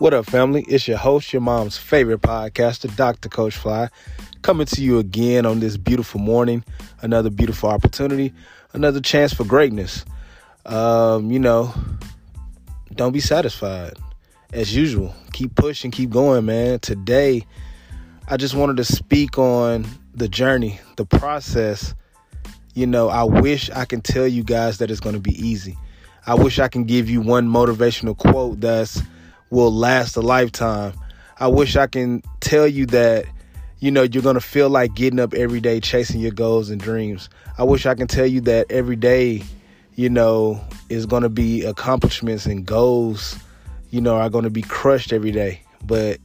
What up, family? It's your host, your mom's favorite podcaster, Dr. Coach Fly, coming to you again on this beautiful morning. Another beautiful opportunity, another chance for greatness. Um, you know, don't be satisfied. As usual, keep pushing, keep going, man. Today, I just wanted to speak on the journey, the process. You know, I wish I can tell you guys that it's going to be easy. I wish I can give you one motivational quote that's will last a lifetime. I wish I can tell you that you know you're going to feel like getting up every day chasing your goals and dreams. I wish I can tell you that every day, you know, is going to be accomplishments and goals, you know, are going to be crushed every day. But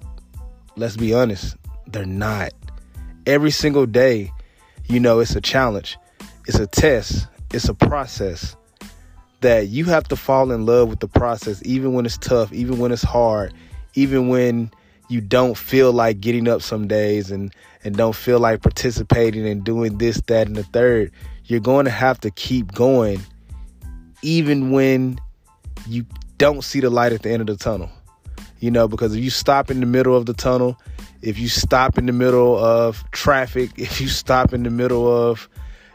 let's be honest, they're not. Every single day, you know, it's a challenge. It's a test. It's a process that you have to fall in love with the process, even when it's tough, even when it's hard, even when you don't feel like getting up some days and and don't feel like participating and doing this, that, and the third. You're going to have to keep going, even when you don't see the light at the end of the tunnel. You know, because if you stop in the middle of the tunnel, if you stop in the middle of traffic, if you stop in the middle of,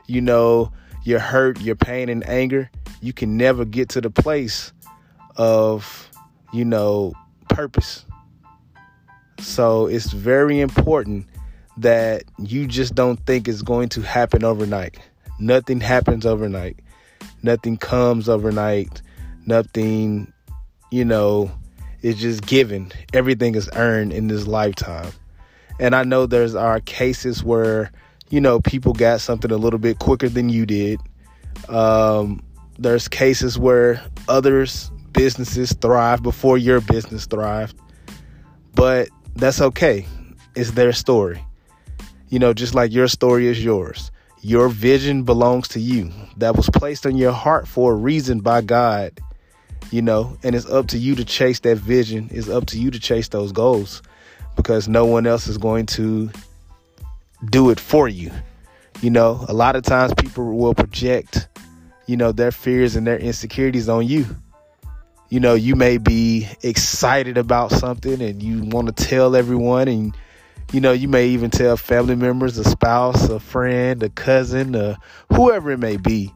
you know, your hurt, your pain, and anger, you can never get to the place of, you know, purpose. So it's very important that you just don't think it's going to happen overnight. Nothing happens overnight. Nothing comes overnight. Nothing, you know, is just given. Everything is earned in this lifetime. And I know there's are cases where, you know, people got something a little bit quicker than you did. Um, there's cases where others businesses thrive before your business thrived but that's okay. It's their story. You know just like your story is yours. Your vision belongs to you. That was placed on your heart for a reason by god you know and it's up to you to chase that vision. It's up to you to chase those goals because no one else is going to do it for you. You know a lot of times people will project you know, their fears and their insecurities on you. You know, you may be excited about something and you want to tell everyone and you know, you may even tell family members, a spouse, a friend, a cousin, uh, whoever it may be.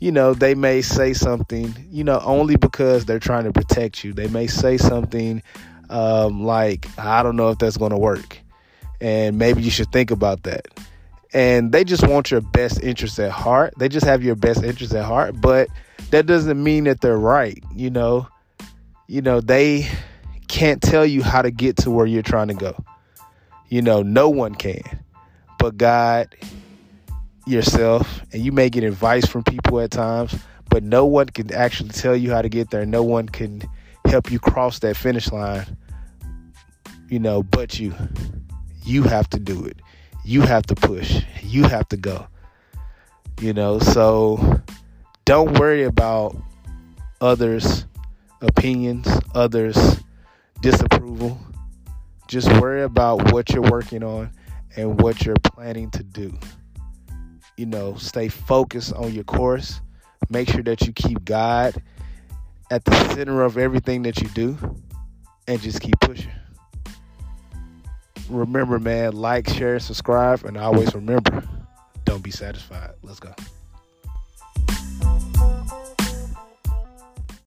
You know, they may say something, you know, only because they're trying to protect you. They may say something um, like, I don't know if that's going to work. And maybe you should think about that and they just want your best interest at heart. They just have your best interest at heart, but that doesn't mean that they're right, you know. You know, they can't tell you how to get to where you're trying to go. You know, no one can. But God, yourself, and you may get advice from people at times, but no one can actually tell you how to get there. No one can help you cross that finish line. You know, but you. You have to do it you have to push, you have to go. You know, so don't worry about others' opinions, others' disapproval. Just worry about what you're working on and what you're planning to do. You know, stay focused on your course. Make sure that you keep God at the center of everything that you do and just keep pushing remember, man, like, share, subscribe, and always remember, don't be satisfied. Let's go.